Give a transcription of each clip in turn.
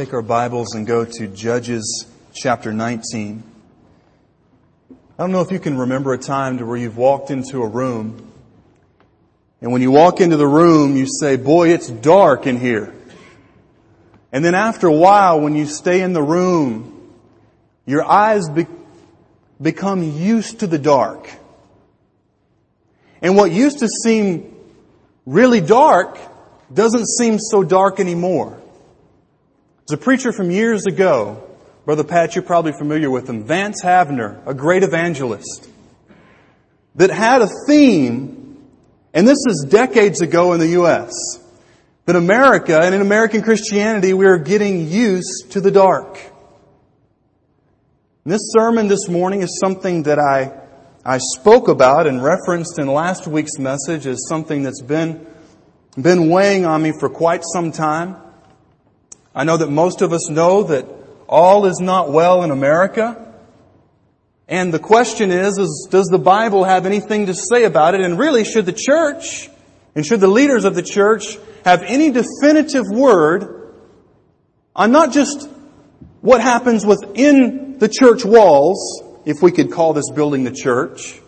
take our Bibles and go to Judges chapter 19. I don't know if you can remember a time to where you've walked into a room and when you walk into the room you say, boy, it's dark in here. And then after a while when you stay in the room, your eyes be- become used to the dark. And what used to seem really dark doesn't seem so dark anymore. There's a preacher from years ago, Brother Pat, you're probably familiar with him, Vance Havner, a great evangelist, that had a theme, and this is decades ago in the U.S., that America and in American Christianity we are getting used to the dark. And this sermon this morning is something that I, I spoke about and referenced in last week's message as something that's been, been weighing on me for quite some time. I know that most of us know that all is not well in America. And the question is, is, does the Bible have anything to say about it? And really, should the church and should the leaders of the church have any definitive word on not just what happens within the church walls, if we could call this building the church,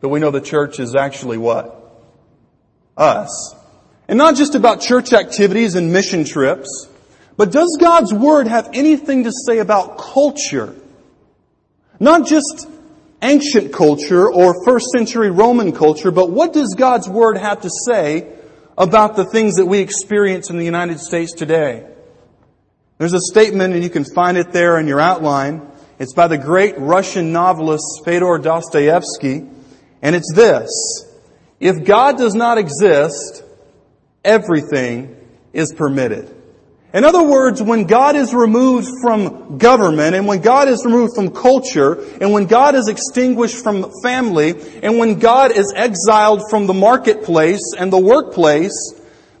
but we know the church is actually what? Us. And not just about church activities and mission trips, but does God's Word have anything to say about culture? Not just ancient culture or first century Roman culture, but what does God's Word have to say about the things that we experience in the United States today? There's a statement, and you can find it there in your outline. It's by the great Russian novelist Fyodor Dostoevsky, and it's this. If God does not exist, everything is permitted. In other words, when God is removed from government and when God is removed from culture and when God is extinguished from family and when God is exiled from the marketplace and the workplace,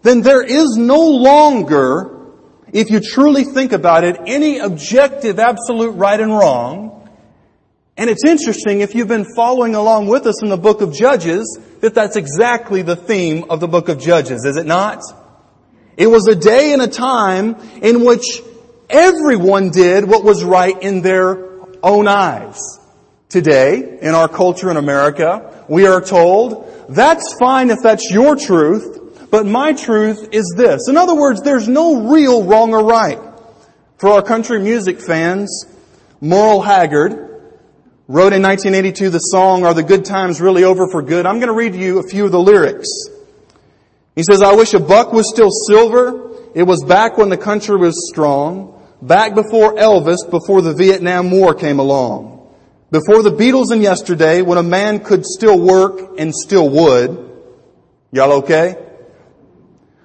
then there is no longer, if you truly think about it, any objective absolute right and wrong. And it's interesting, if you've been following along with us in the book of Judges, that that's exactly the theme of the book of Judges, is it not? It was a day and a time in which everyone did what was right in their own eyes. Today, in our culture in America, we are told, that's fine if that's your truth, but my truth is this. In other words, there's no real wrong or right. For our country music fans, Merle Haggard, wrote in 1982 the song, Are the Good Times Really Over for Good? I'm going to read you a few of the lyrics. He says, I wish a buck was still silver. It was back when the country was strong. Back before Elvis, before the Vietnam War came along. Before the Beatles and yesterday, when a man could still work and still would. Y'all okay?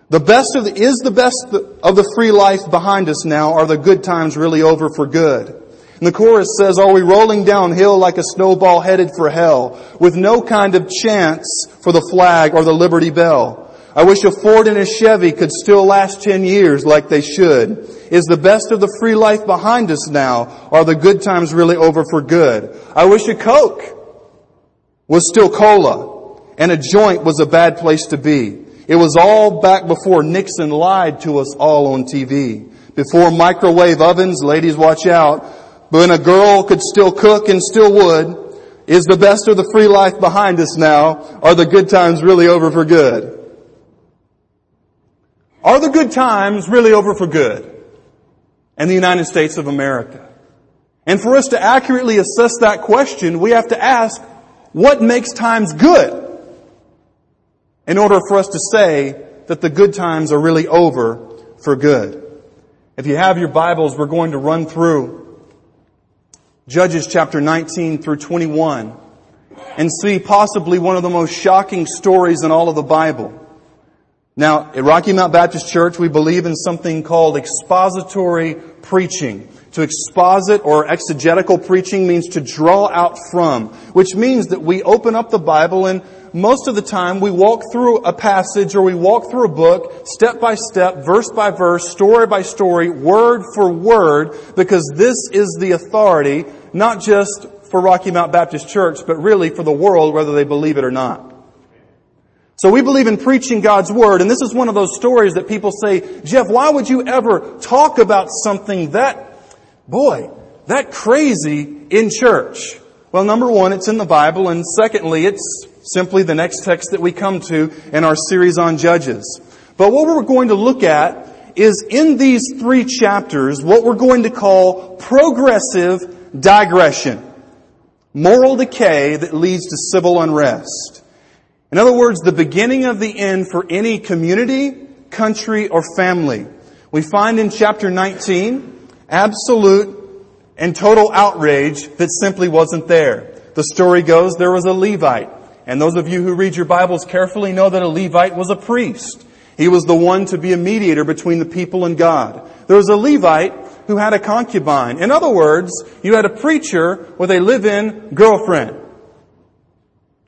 The best of the, is the best of the free life behind us now? Are the good times really over for good? And the chorus says, Are we rolling downhill like a snowball headed for hell, with no kind of chance for the flag or the Liberty Bell? I wish a Ford and a Chevy could still last 10 years like they should. Is the best of the free life behind us now? Are the good times really over for good? I wish a Coke was still cola and a joint was a bad place to be. It was all back before Nixon lied to us all on TV. Before microwave ovens, ladies watch out, when a girl could still cook and still would, is the best of the free life behind us now? Are the good times really over for good? Are the good times really over for good in the United States of America? And for us to accurately assess that question, we have to ask, what makes times good? In order for us to say that the good times are really over for good. If you have your Bibles, we're going to run through Judges chapter 19 through 21 and see possibly one of the most shocking stories in all of the Bible. Now, at Rocky Mount Baptist Church, we believe in something called expository preaching. To exposit or exegetical preaching means to draw out from, which means that we open up the Bible and most of the time we walk through a passage or we walk through a book step by step, verse by verse, story by story, word for word, because this is the authority, not just for Rocky Mount Baptist Church, but really for the world, whether they believe it or not. So we believe in preaching God's Word, and this is one of those stories that people say, Jeff, why would you ever talk about something that, boy, that crazy in church? Well, number one, it's in the Bible, and secondly, it's simply the next text that we come to in our series on Judges. But what we're going to look at is in these three chapters what we're going to call progressive digression. Moral decay that leads to civil unrest. In other words, the beginning of the end for any community, country, or family. We find in chapter 19 absolute and total outrage that simply wasn't there. The story goes there was a Levite. And those of you who read your Bibles carefully know that a Levite was a priest. He was the one to be a mediator between the people and God. There was a Levite who had a concubine. In other words, you had a preacher with a live-in girlfriend.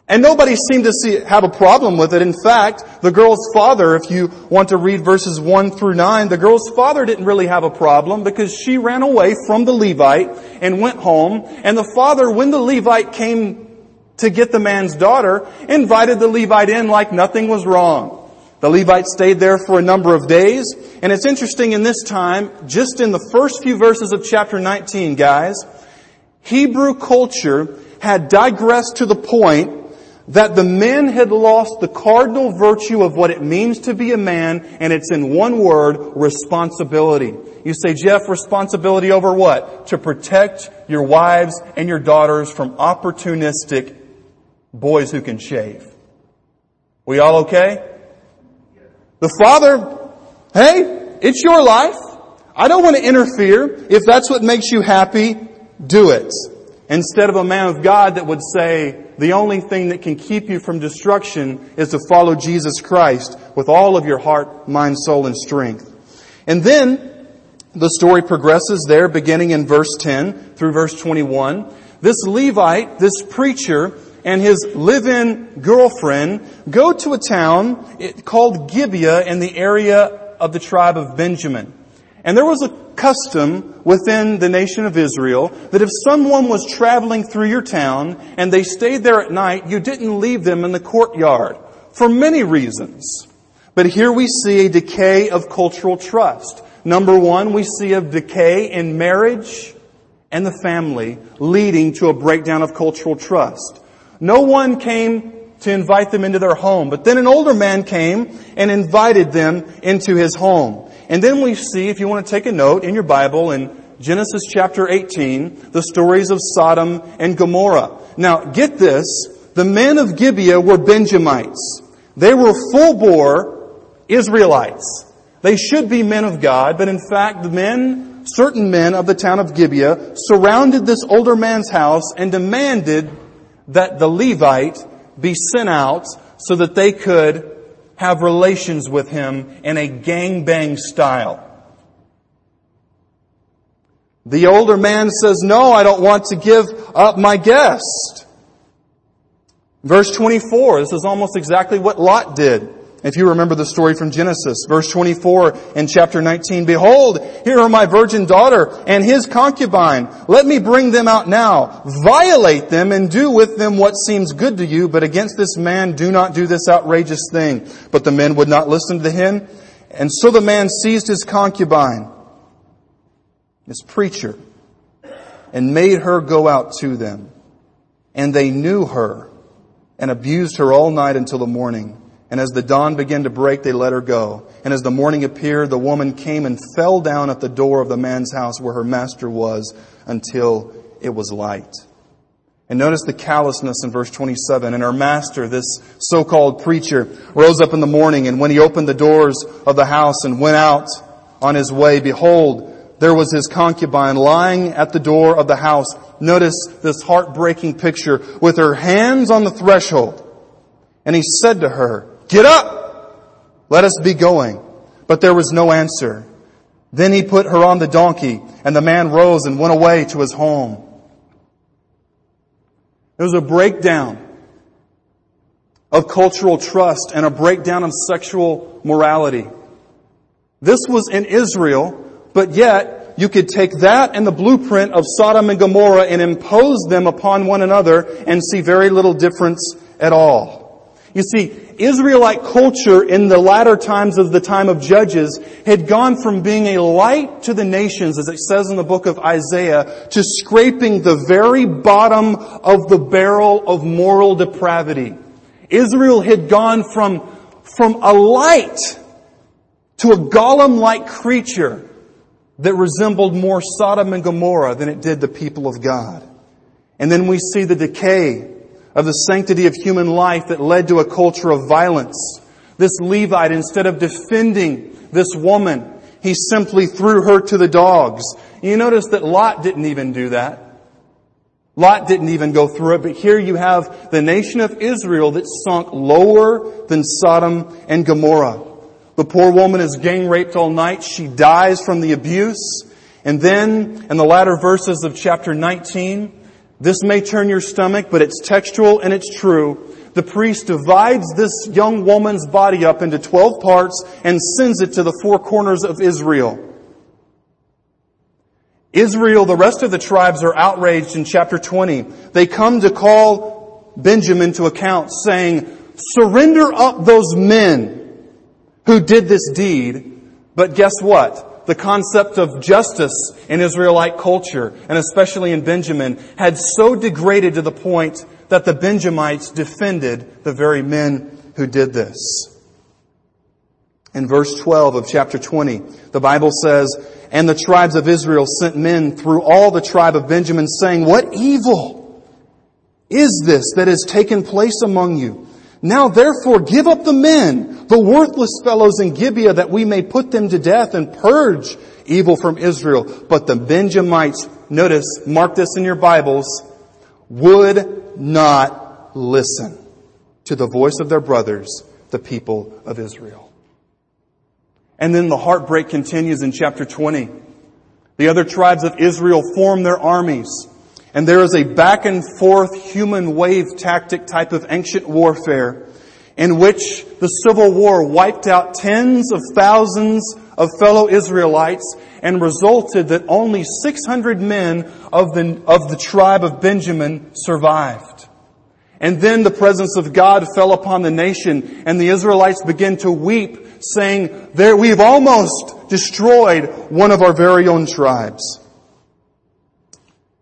And nobody seemed to see, have a problem with it. In fact, the girl's father, if you want to read verses 1 through 9, the girl's father didn't really have a problem because she ran away from the Levite and went home. And the father, when the Levite came to get the man's daughter, invited the Levite in like nothing was wrong. The Levite stayed there for a number of days. And it's interesting in this time, just in the first few verses of chapter 19, guys, Hebrew culture had digressed to the point that the men had lost the cardinal virtue of what it means to be a man, and it's in one word, responsibility. You say, Jeff, responsibility over what? To protect your wives and your daughters from opportunistic boys who can shave. We all okay? The father, hey, it's your life. I don't want to interfere. If that's what makes you happy, do it. Instead of a man of God that would say, the only thing that can keep you from destruction is to follow Jesus Christ with all of your heart, mind, soul, and strength. And then the story progresses there beginning in verse 10 through verse 21. This Levite, this preacher, and his live-in girlfriend go to a town called Gibeah in the area of the tribe of Benjamin. And there was a custom within the nation of Israel that if someone was traveling through your town and they stayed there at night, you didn't leave them in the courtyard for many reasons. But here we see a decay of cultural trust. Number one, we see a decay in marriage and the family leading to a breakdown of cultural trust. No one came to invite them into their home, but then an older man came and invited them into his home. And then we see, if you want to take a note in your Bible in Genesis chapter 18, the stories of Sodom and Gomorrah. Now, get this. The men of Gibeah were Benjamites. They were full bore Israelites. They should be men of God, but in fact, the men, certain men of the town of Gibeah surrounded this older man's house and demanded that the Levite be sent out so that they could have relations with him in a gangbang style. The older man says, no, I don't want to give up my guest. Verse 24, this is almost exactly what Lot did. If you remember the story from Genesis, verse 24 in chapter 19, Behold, here are my virgin daughter and his concubine. Let me bring them out now. Violate them and do with them what seems good to you, but against this man do not do this outrageous thing. But the men would not listen to him. And so the man seized his concubine, his preacher, and made her go out to them. And they knew her and abused her all night until the morning. And as the dawn began to break, they let her go. And as the morning appeared, the woman came and fell down at the door of the man's house where her master was until it was light. And notice the callousness in verse 27. And her master, this so-called preacher, rose up in the morning and when he opened the doors of the house and went out on his way, behold, there was his concubine lying at the door of the house. Notice this heartbreaking picture with her hands on the threshold. And he said to her, Get up! Let us be going. But there was no answer. Then he put her on the donkey, and the man rose and went away to his home. There was a breakdown of cultural trust and a breakdown of sexual morality. This was in Israel, but yet you could take that and the blueprint of Sodom and Gomorrah and impose them upon one another and see very little difference at all. You see, Israelite culture in the latter times of the time of Judges had gone from being a light to the nations, as it says in the book of Isaiah, to scraping the very bottom of the barrel of moral depravity. Israel had gone from, from a light to a golem-like creature that resembled more Sodom and Gomorrah than it did the people of God. And then we see the decay of the sanctity of human life that led to a culture of violence. This Levite, instead of defending this woman, he simply threw her to the dogs. You notice that Lot didn't even do that. Lot didn't even go through it, but here you have the nation of Israel that sunk lower than Sodom and Gomorrah. The poor woman is gang raped all night. She dies from the abuse. And then, in the latter verses of chapter 19, this may turn your stomach, but it's textual and it's true. The priest divides this young woman's body up into 12 parts and sends it to the four corners of Israel. Israel, the rest of the tribes are outraged in chapter 20. They come to call Benjamin to account saying, surrender up those men who did this deed. But guess what? The concept of justice in Israelite culture, and especially in Benjamin, had so degraded to the point that the Benjamites defended the very men who did this. In verse 12 of chapter 20, the Bible says, And the tribes of Israel sent men through all the tribe of Benjamin saying, What evil is this that has taken place among you? Now therefore give up the men, the worthless fellows in Gibeah, that we may put them to death and purge evil from Israel. But the Benjamites, notice, mark this in your Bibles, would not listen to the voice of their brothers, the people of Israel. And then the heartbreak continues in chapter 20. The other tribes of Israel form their armies. And there is a back and forth human wave tactic type of ancient warfare in which the civil war wiped out tens of thousands of fellow Israelites and resulted that only 600 men of the, of the tribe of Benjamin survived. And then the presence of God fell upon the nation and the Israelites began to weep saying, there, we've almost destroyed one of our very own tribes.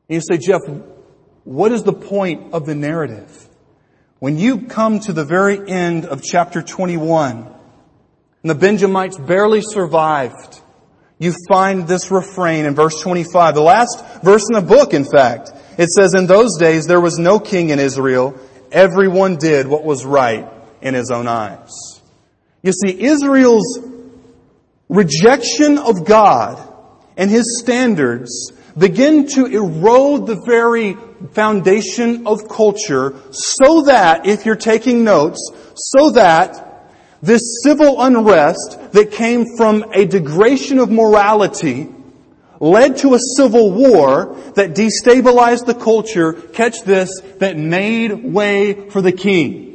And you say, Jeff, what is the point of the narrative? When you come to the very end of chapter 21, and the Benjamites barely survived, you find this refrain in verse 25, the last verse in the book, in fact. It says, in those days there was no king in Israel. Everyone did what was right in his own eyes. You see, Israel's rejection of God and His standards begin to erode the very foundation of culture so that, if you're taking notes, so that this civil unrest that came from a degradation of morality led to a civil war that destabilized the culture, catch this, that made way for the king.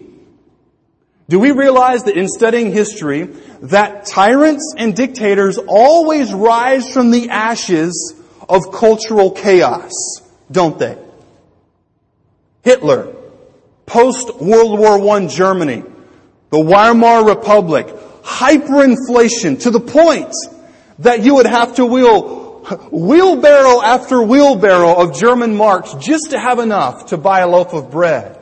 Do we realize that in studying history, that tyrants and dictators always rise from the ashes of cultural chaos, don't they? Hitler, post World War I Germany, the Weimar Republic, hyperinflation to the point that you would have to wheel wheelbarrow after wheelbarrow of German marks just to have enough to buy a loaf of bread.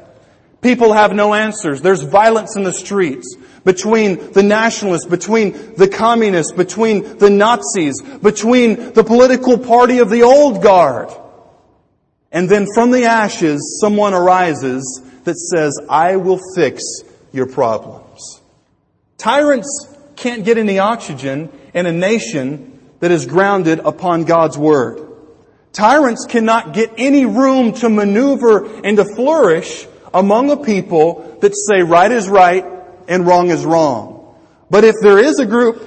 People have no answers. There's violence in the streets between the nationalists, between the communists, between the Nazis, between the political party of the old guard. And then from the ashes, someone arises that says, I will fix your problems. Tyrants can't get any oxygen in a nation that is grounded upon God's Word. Tyrants cannot get any room to maneuver and to flourish among a people that say right is right and wrong is wrong. But if there is a group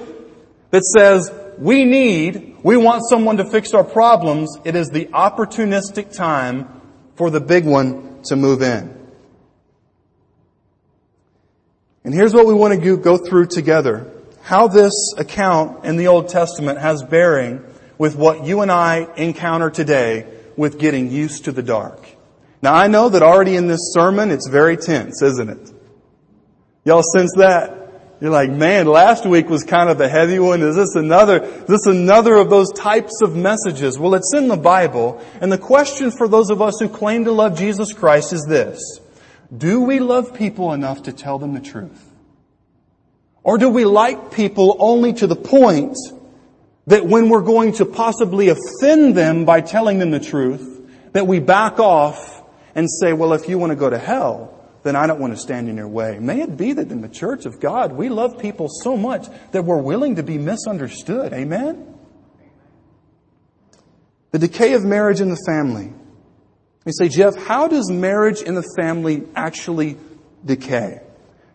that says we need, we want someone to fix our problems, it is the opportunistic time for the big one to move in. And here's what we want to go through together. How this account in the Old Testament has bearing with what you and I encounter today with getting used to the dark. Now I know that already in this sermon it's very tense, isn't it? Y'all sense that? You're like, man, last week was kind of a heavy one. Is this another, is this another of those types of messages? Well, it's in the Bible. And the question for those of us who claim to love Jesus Christ is this. Do we love people enough to tell them the truth? Or do we like people only to the point that when we're going to possibly offend them by telling them the truth, that we back off and say, well, if you want to go to hell, then I don't want to stand in your way. May it be that in the church of God, we love people so much that we're willing to be misunderstood. Amen? The decay of marriage in the family. You say, Jeff, how does marriage in the family actually decay?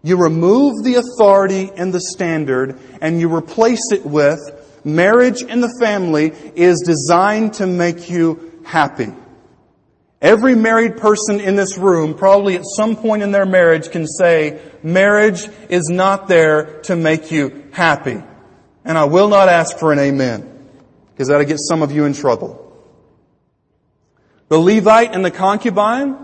You remove the authority and the standard and you replace it with marriage in the family is designed to make you happy. Every married person in this room, probably at some point in their marriage, can say, marriage is not there to make you happy. And I will not ask for an amen, because that'll get some of you in trouble. The Levite and the concubine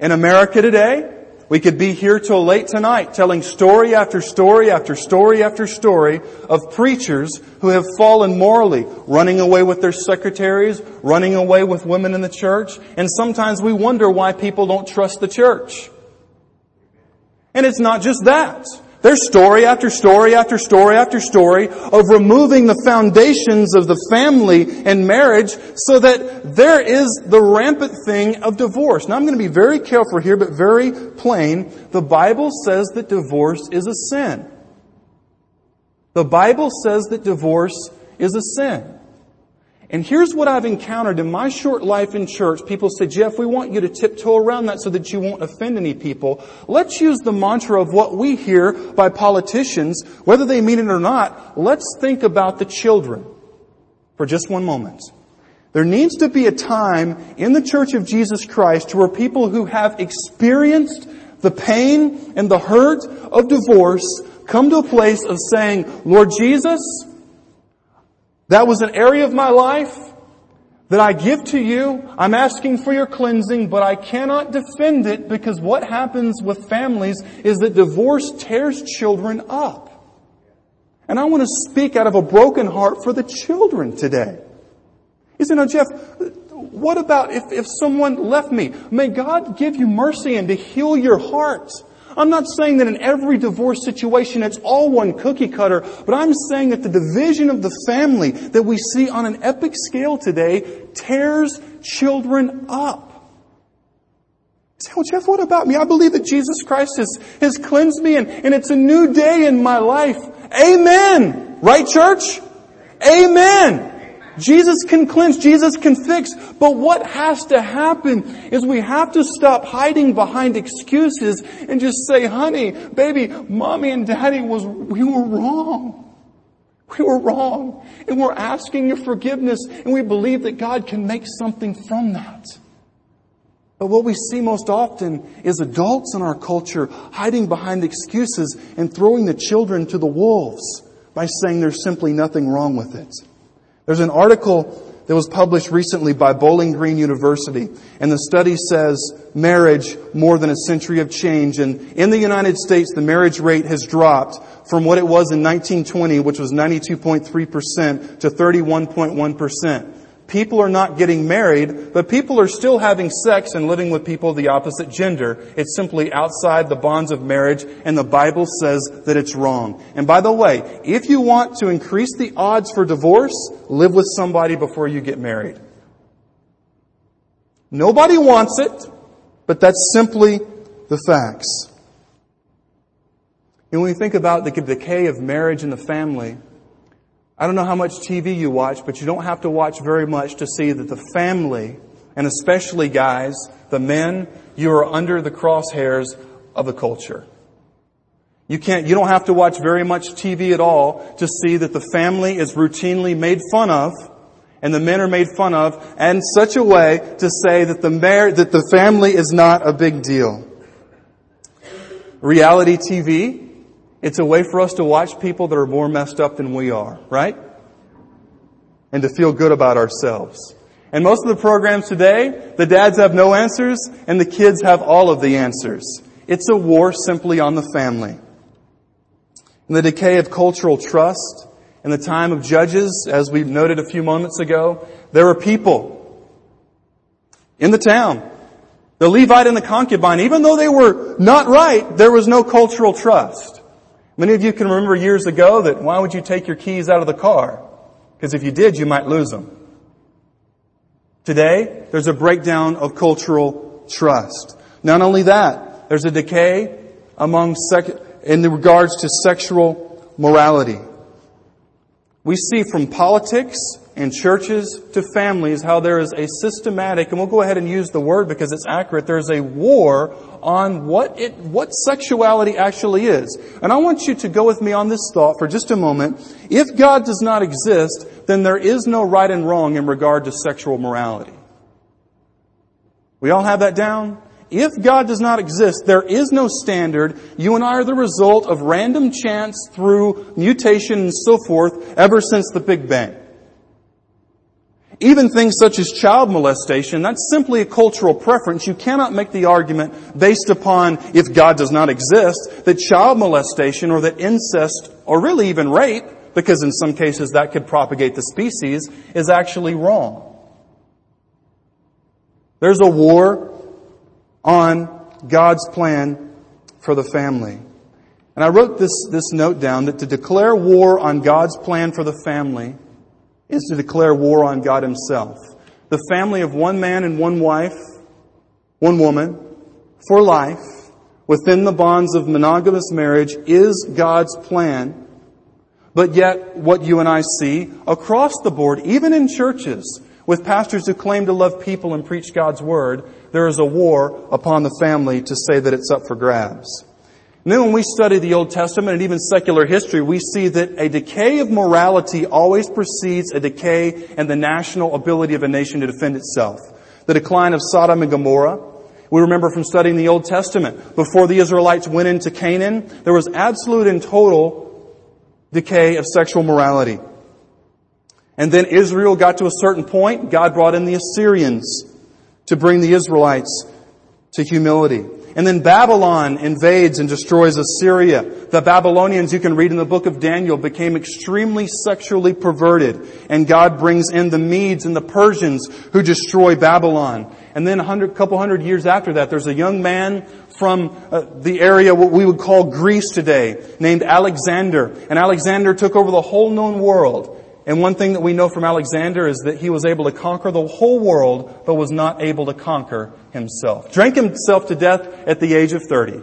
in America today we could be here till late tonight telling story after story after story after story of preachers who have fallen morally, running away with their secretaries, running away with women in the church, and sometimes we wonder why people don't trust the church. And it's not just that. There's story after story after story after story of removing the foundations of the family and marriage so that there is the rampant thing of divorce. Now I'm going to be very careful here, but very plain. The Bible says that divorce is a sin. The Bible says that divorce is a sin. And here's what I've encountered in my short life in church. People say, Jeff, we want you to tiptoe around that so that you won't offend any people. Let's use the mantra of what we hear by politicians, whether they mean it or not. Let's think about the children for just one moment. There needs to be a time in the Church of Jesus Christ where people who have experienced the pain and the hurt of divorce come to a place of saying, Lord Jesus, that was an area of my life that I give to you. I'm asking for your cleansing, but I cannot defend it because what happens with families is that divorce tears children up. And I want to speak out of a broken heart for the children today. You say, now Jeff, what about if, if someone left me? May God give you mercy and to heal your heart. I'm not saying that in every divorce situation it's all one cookie cutter, but I'm saying that the division of the family that we see on an epic scale today tears children up. You say, well, Jeff, what about me? I believe that Jesus Christ has, has cleansed me and, and it's a new day in my life. Amen! Right, church? Amen! Jesus can cleanse, Jesus can fix, but what has to happen is we have to stop hiding behind excuses and just say, honey, baby, mommy and daddy was, we were wrong. We were wrong. And we're asking your forgiveness and we believe that God can make something from that. But what we see most often is adults in our culture hiding behind excuses and throwing the children to the wolves by saying there's simply nothing wrong with it. There's an article that was published recently by Bowling Green University, and the study says marriage more than a century of change. And in the United States, the marriage rate has dropped from what it was in 1920, which was 92.3%, to 31.1%. People are not getting married, but people are still having sex and living with people of the opposite gender. It's simply outside the bonds of marriage, and the Bible says that it's wrong. And by the way, if you want to increase the odds for divorce, live with somebody before you get married. Nobody wants it, but that's simply the facts. And when we think about the decay of marriage and the family, I don't know how much TV you watch, but you don't have to watch very much to see that the family, and especially guys, the men, you are under the crosshairs of the culture. You can't, you don't have to watch very much TV at all to see that the family is routinely made fun of and the men are made fun of in such a way to say that the mar- that the family is not a big deal. Reality TV it's a way for us to watch people that are more messed up than we are, right? And to feel good about ourselves. And most of the programs today, the dads have no answers and the kids have all of the answers. It's a war simply on the family. and the decay of cultural trust. In the time of Judges, as we noted a few moments ago, there were people in the town. The Levite and the concubine, even though they were not right, there was no cultural trust. Many of you can remember years ago that why would you take your keys out of the car? Because if you did, you might lose them. Today, there's a breakdown of cultural trust. Not only that, there's a decay among sec- in regards to sexual morality. We see from politics and churches to families how there is a systematic, and we'll go ahead and use the word because it's accurate, there's a war on what it, what sexuality actually is. And I want you to go with me on this thought for just a moment. If God does not exist, then there is no right and wrong in regard to sexual morality. We all have that down? If God does not exist, there is no standard. You and I are the result of random chance through mutation and so forth ever since the Big Bang. Even things such as child molestation, that's simply a cultural preference. You cannot make the argument based upon if God does not exist that child molestation or that incest or really even rape, because in some cases that could propagate the species, is actually wrong. There's a war on God's plan for the family. And I wrote this, this note down that to declare war on God's plan for the family is to declare war on God Himself. The family of one man and one wife, one woman, for life, within the bonds of monogamous marriage, is God's plan. But yet, what you and I see across the board, even in churches, with pastors who claim to love people and preach God's Word, there is a war upon the family to say that it's up for grabs. And then when we study the Old Testament and even secular history, we see that a decay of morality always precedes a decay in the national ability of a nation to defend itself. The decline of Sodom and Gomorrah. We remember from studying the Old Testament, before the Israelites went into Canaan, there was absolute and total decay of sexual morality. And then Israel got to a certain point, God brought in the Assyrians to bring the Israelites to humility. And then Babylon invades and destroys Assyria. The Babylonians, you can read in the book of Daniel, became extremely sexually perverted. And God brings in the Medes and the Persians who destroy Babylon. And then a hundred, couple hundred years after that, there's a young man from uh, the area what we would call Greece today, named Alexander. And Alexander took over the whole known world. And one thing that we know from Alexander is that he was able to conquer the whole world, but was not able to conquer himself. Drank himself to death at the age of 30.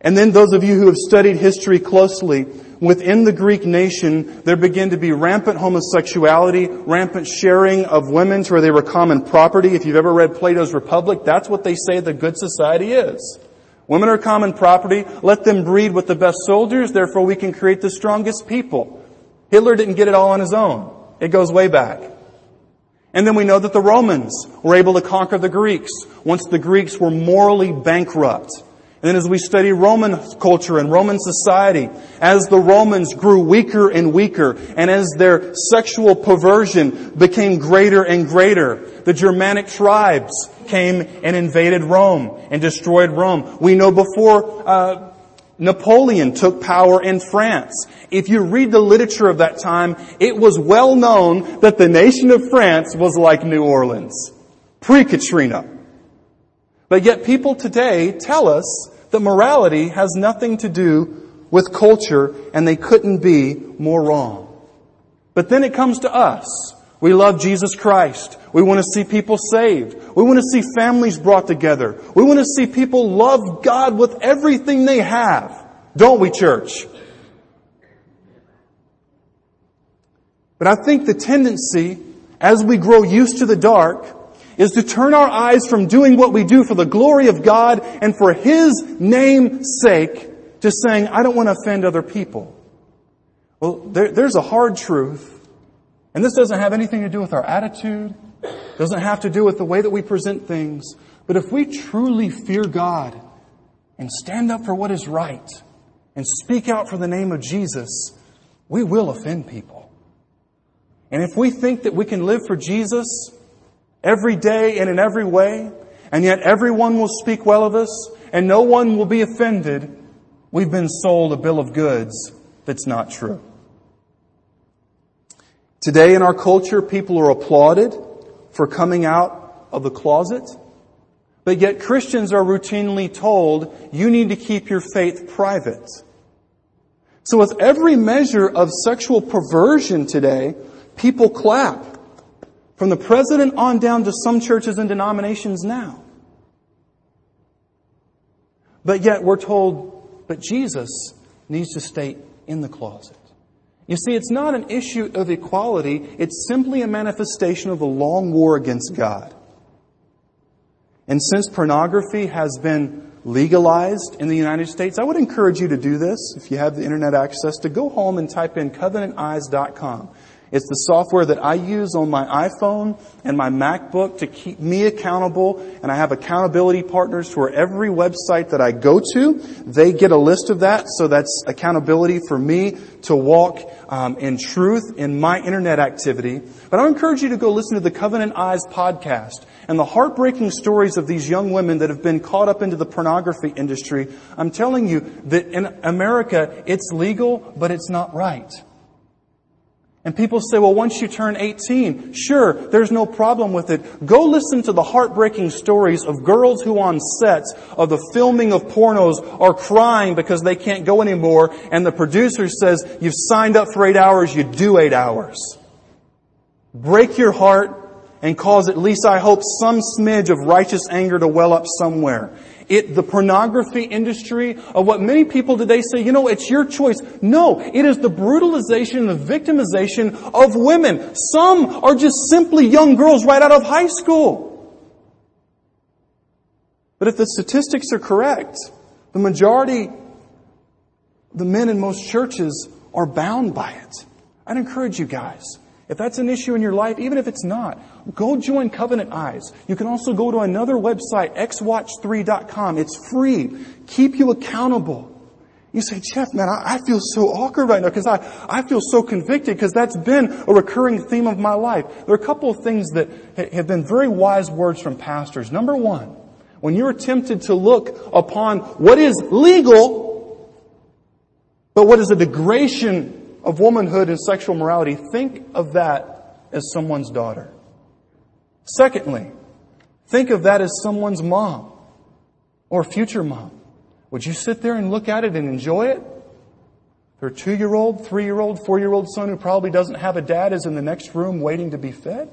And then those of you who have studied history closely, within the Greek nation, there began to be rampant homosexuality, rampant sharing of women to where they were common property. If you've ever read Plato's Republic, that's what they say the good society is. Women are common property. Let them breed with the best soldiers, therefore we can create the strongest people. Hitler didn't get it all on his own. It goes way back. And then we know that the Romans were able to conquer the Greeks once the Greeks were morally bankrupt. And then as we study Roman culture and Roman society, as the Romans grew weaker and weaker, and as their sexual perversion became greater and greater, the Germanic tribes came and invaded Rome and destroyed Rome. We know before uh, Napoleon took power in France. If you read the literature of that time, it was well known that the nation of France was like New Orleans. Pre-Katrina. But yet people today tell us that morality has nothing to do with culture and they couldn't be more wrong. But then it comes to us. We love Jesus Christ. We want to see people saved. We want to see families brought together. We want to see people love God with everything they have. Don't we, church? But I think the tendency, as we grow used to the dark, is to turn our eyes from doing what we do for the glory of God and for His name's sake to saying, I don't want to offend other people. Well, there, there's a hard truth and this doesn't have anything to do with our attitude, doesn't have to do with the way that we present things. But if we truly fear God and stand up for what is right and speak out for the name of Jesus, we will offend people. And if we think that we can live for Jesus every day and in every way, and yet everyone will speak well of us and no one will be offended, we've been sold a bill of goods that's not true. Today in our culture, people are applauded for coming out of the closet, but yet Christians are routinely told you need to keep your faith private. So with every measure of sexual perversion today, people clap. From the president on down to some churches and denominations now. But yet we're told, but Jesus needs to stay in the closet. You see, it's not an issue of equality, it's simply a manifestation of a long war against God. And since pornography has been legalized in the United States, I would encourage you to do this, if you have the internet access, to go home and type in covenanteyes.com. It's the software that I use on my iPhone and my MacBook to keep me accountable. And I have accountability partners for every website that I go to. They get a list of that. So that's accountability for me to walk um, in truth in my internet activity. But I encourage you to go listen to the Covenant Eyes podcast and the heartbreaking stories of these young women that have been caught up into the pornography industry. I'm telling you that in America, it's legal, but it's not right. And people say, well, once you turn 18, sure, there's no problem with it. Go listen to the heartbreaking stories of girls who on sets of the filming of pornos are crying because they can't go anymore and the producer says, you've signed up for eight hours, you do eight hours. Break your heart and cause at least, I hope, some smidge of righteous anger to well up somewhere it, the pornography industry, of what many people today say, you know, it's your choice. No, it is the brutalization and the victimization of women. Some are just simply young girls right out of high school. But if the statistics are correct, the majority, the men in most churches are bound by it. I'd encourage you guys if that's an issue in your life, even if it's not, go join Covenant Eyes. You can also go to another website, xwatch3.com. It's free. Keep you accountable. You say, Jeff, man, I, I feel so awkward right now because I, I feel so convicted because that's been a recurring theme of my life. There are a couple of things that have been very wise words from pastors. Number one, when you're tempted to look upon what is legal, but what is a degradation of womanhood and sexual morality, think of that as someone's daughter. Secondly, think of that as someone's mom or future mom. Would you sit there and look at it and enjoy it? Their two year old, three year old, four year old son who probably doesn't have a dad is in the next room waiting to be fed?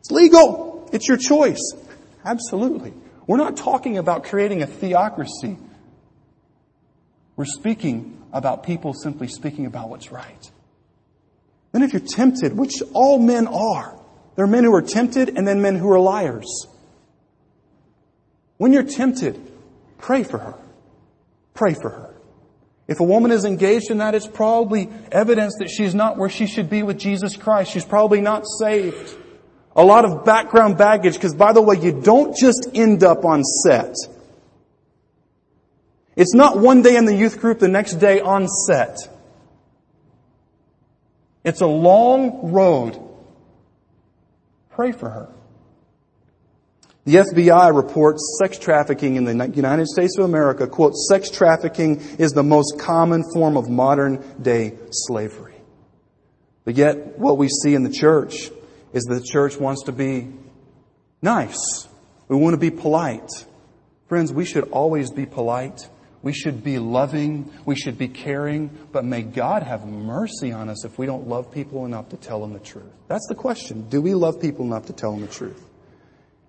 It's legal. It's your choice. Absolutely. We're not talking about creating a theocracy. We're speaking about people simply speaking about what's right. Then if you're tempted, which all men are, there are men who are tempted and then men who are liars. When you're tempted, pray for her. Pray for her. If a woman is engaged in that, it's probably evidence that she's not where she should be with Jesus Christ. She's probably not saved. A lot of background baggage, because by the way, you don't just end up on set. It's not one day in the youth group, the next day on set. It's a long road. Pray for her. The FBI reports sex trafficking in the United States of America, quote, sex trafficking is the most common form of modern day slavery. But yet, what we see in the church is that the church wants to be nice. We want to be polite. Friends, we should always be polite. We should be loving. We should be caring. But may God have mercy on us if we don't love people enough to tell them the truth. That's the question. Do we love people enough to tell them the truth?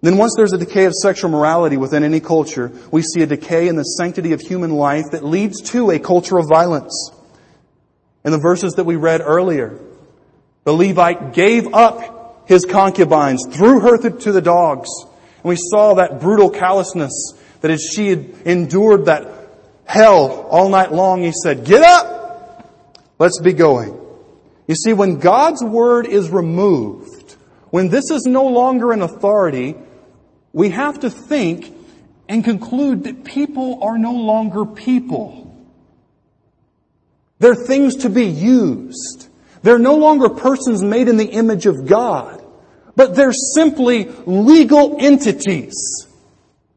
Then once there's a decay of sexual morality within any culture, we see a decay in the sanctity of human life that leads to a culture of violence. In the verses that we read earlier, the Levite gave up his concubines, threw her to the dogs, and we saw that brutal callousness that as she had endured that hell all night long, he said, get up! Let's be going. You see, when God's word is removed, when this is no longer an authority, we have to think and conclude that people are no longer people. They're things to be used. They're no longer persons made in the image of God, but they're simply legal entities.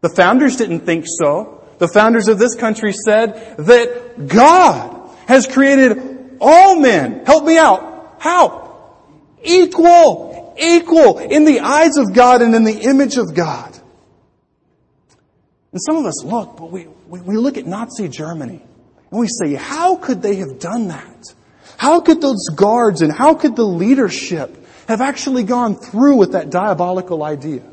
The founders didn't think so. The founders of this country said that God has created all men. Help me out. How? Equal. Equal in the eyes of God and in the image of God. And some of us look, but we, we, we look at Nazi Germany and we say, how could they have done that? How could those guards and how could the leadership have actually gone through with that diabolical idea?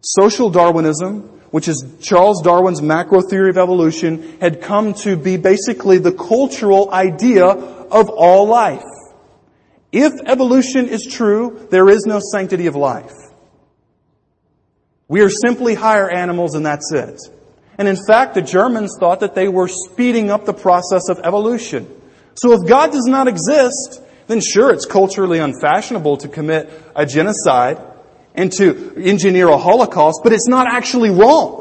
Social Darwinism, which is Charles Darwin's macro theory of evolution, had come to be basically the cultural idea of all life. If evolution is true, there is no sanctity of life. We are simply higher animals and that's it. And in fact, the Germans thought that they were speeding up the process of evolution. So if God does not exist, then sure, it's culturally unfashionable to commit a genocide and to engineer a holocaust, but it's not actually wrong.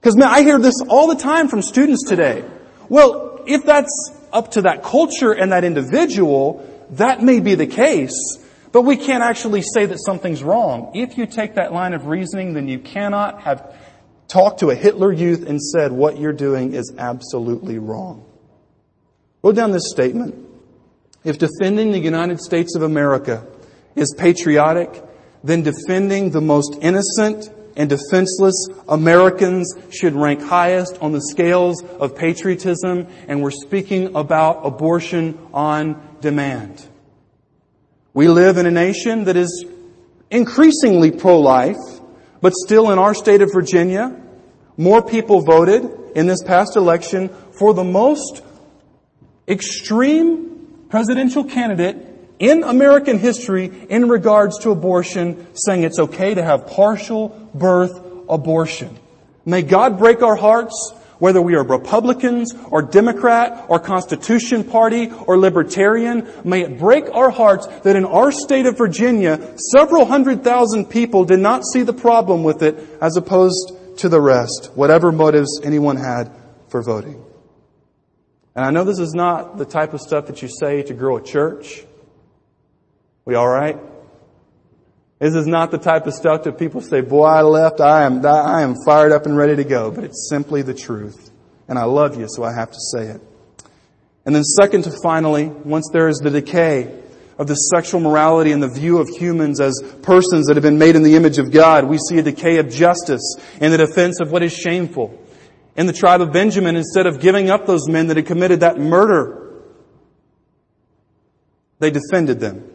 Because man, I hear this all the time from students today. Well, if that's up to that culture and that individual, that may be the case. But we can't actually say that something's wrong. If you take that line of reasoning, then you cannot have talked to a Hitler youth and said what you're doing is absolutely wrong. Go down this statement. If defending the United States of America is patriotic, then defending the most innocent and defenseless Americans should rank highest on the scales of patriotism, and we're speaking about abortion on demand. We live in a nation that is increasingly pro-life, but still in our state of Virginia, more people voted in this past election for the most extreme presidential candidate in American history in regards to abortion, saying it's okay to have partial birth abortion. May God break our hearts whether we are Republicans or Democrat or Constitution Party or Libertarian, may it break our hearts that in our state of Virginia, several hundred thousand people did not see the problem with it as opposed to the rest, whatever motives anyone had for voting. And I know this is not the type of stuff that you say to grow a church. We alright? This is not the type of stuff that people say, boy, I left, I am, I am fired up and ready to go, but it's simply the truth. And I love you, so I have to say it. And then second to finally, once there is the decay of the sexual morality and the view of humans as persons that have been made in the image of God, we see a decay of justice in the defense of what is shameful. In the tribe of Benjamin, instead of giving up those men that had committed that murder, they defended them.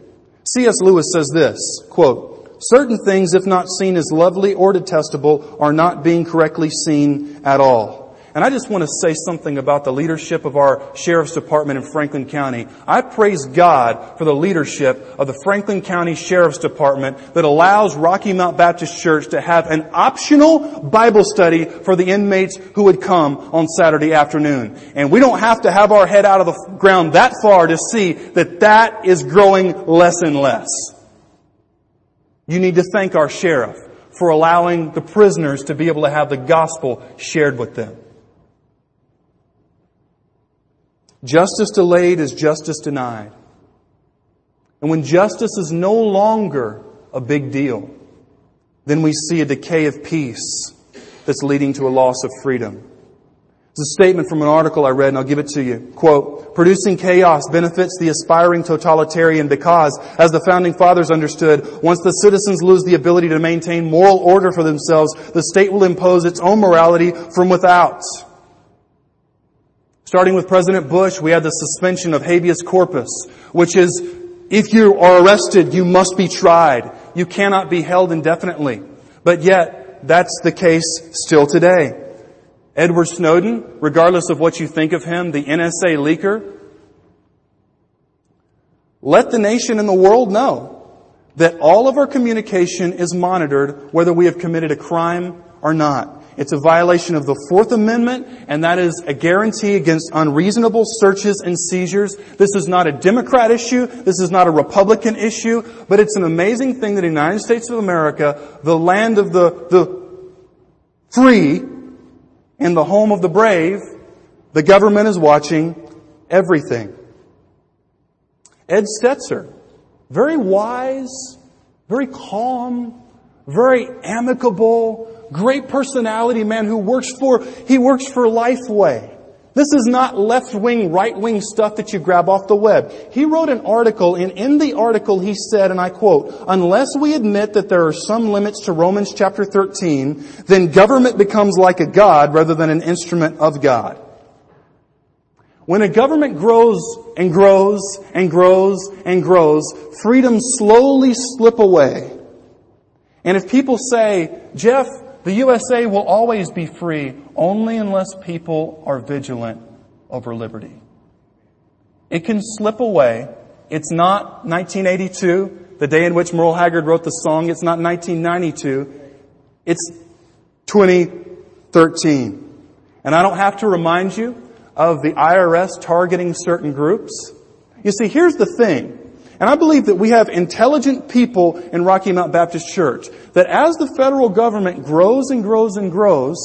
C.S. Lewis says this, quote, certain things, if not seen as lovely or detestable, are not being correctly seen at all. And I just want to say something about the leadership of our Sheriff's Department in Franklin County. I praise God for the leadership of the Franklin County Sheriff's Department that allows Rocky Mount Baptist Church to have an optional Bible study for the inmates who would come on Saturday afternoon. And we don't have to have our head out of the ground that far to see that that is growing less and less. You need to thank our sheriff for allowing the prisoners to be able to have the gospel shared with them. Justice delayed is justice denied. And when justice is no longer a big deal, then we see a decay of peace that's leading to a loss of freedom. It's a statement from an article I read and I'll give it to you. Quote, producing chaos benefits the aspiring totalitarian because, as the founding fathers understood, once the citizens lose the ability to maintain moral order for themselves, the state will impose its own morality from without. Starting with President Bush, we had the suspension of habeas corpus, which is, if you are arrested, you must be tried. You cannot be held indefinitely. But yet, that's the case still today. Edward Snowden, regardless of what you think of him, the NSA leaker, let the nation and the world know that all of our communication is monitored whether we have committed a crime or not. It's a violation of the Fourth Amendment, and that is a guarantee against unreasonable searches and seizures. This is not a Democrat issue. This is not a Republican issue, but it's an amazing thing that in the United States of America, the land of the, the free, and the home of the brave, the government is watching everything. Ed Stetzer, very wise, very calm, very amicable, great personality man who works for, he works for Lifeway. This is not left-wing, right-wing stuff that you grab off the web. He wrote an article, and in the article he said, and I quote, unless we admit that there are some limits to Romans chapter 13, then government becomes like a God rather than an instrument of God. When a government grows and grows and grows and grows, freedoms slowly slip away. And if people say, Jeff, the USA will always be free only unless people are vigilant over liberty. It can slip away. It's not 1982, the day in which Merle Haggard wrote the song. It's not 1992. It's 2013. And I don't have to remind you of the IRS targeting certain groups. You see, here's the thing. And I believe that we have intelligent people in Rocky Mount Baptist Church that as the federal government grows and grows and grows,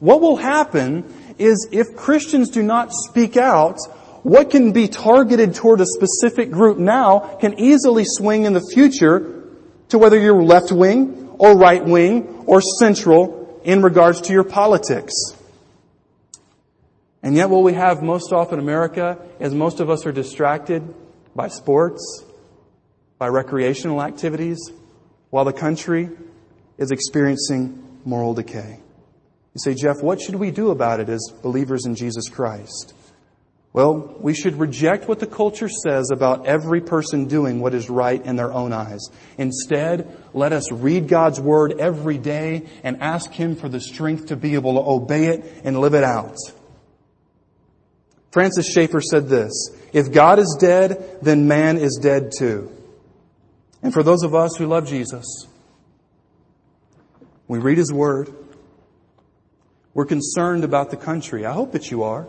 what will happen is if Christians do not speak out, what can be targeted toward a specific group now can easily swing in the future to whether you're left wing or right wing or central in regards to your politics. And yet what we have most often in America is most of us are distracted by sports, by recreational activities, while the country is experiencing moral decay. You say, Jeff, what should we do about it as believers in Jesus Christ? Well, we should reject what the culture says about every person doing what is right in their own eyes. Instead, let us read God's Word every day and ask Him for the strength to be able to obey it and live it out. Francis Schaeffer said this, if God is dead, then man is dead too. And for those of us who love Jesus, we read His Word. We're concerned about the country. I hope that you are.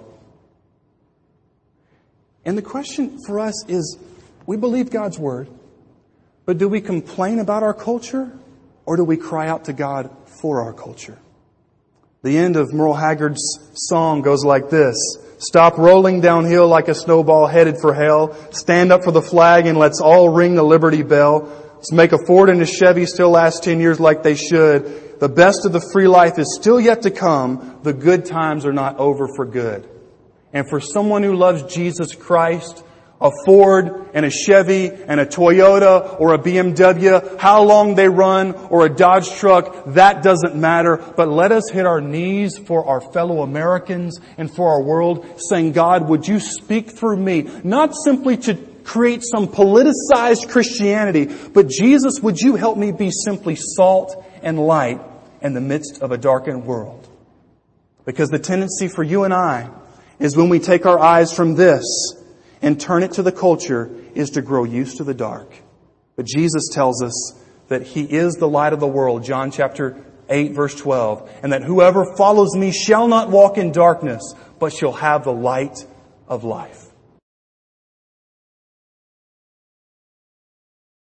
And the question for us is, we believe God's Word, but do we complain about our culture or do we cry out to God for our culture? The end of Merle Haggard's song goes like this. Stop rolling downhill like a snowball headed for hell. Stand up for the flag and let's all ring the Liberty Bell. Let's make a Ford and a Chevy still last 10 years like they should. The best of the free life is still yet to come. The good times are not over for good. And for someone who loves Jesus Christ, a Ford and a Chevy and a Toyota or a BMW, how long they run or a Dodge truck, that doesn't matter. But let us hit our knees for our fellow Americans and for our world saying, God, would you speak through me? Not simply to create some politicized Christianity, but Jesus, would you help me be simply salt and light in the midst of a darkened world? Because the tendency for you and I is when we take our eyes from this and turn it to the culture is to grow used to the dark. But Jesus tells us that He is the light of the world, John chapter 8 verse 12, and that whoever follows me shall not walk in darkness, but shall have the light of life.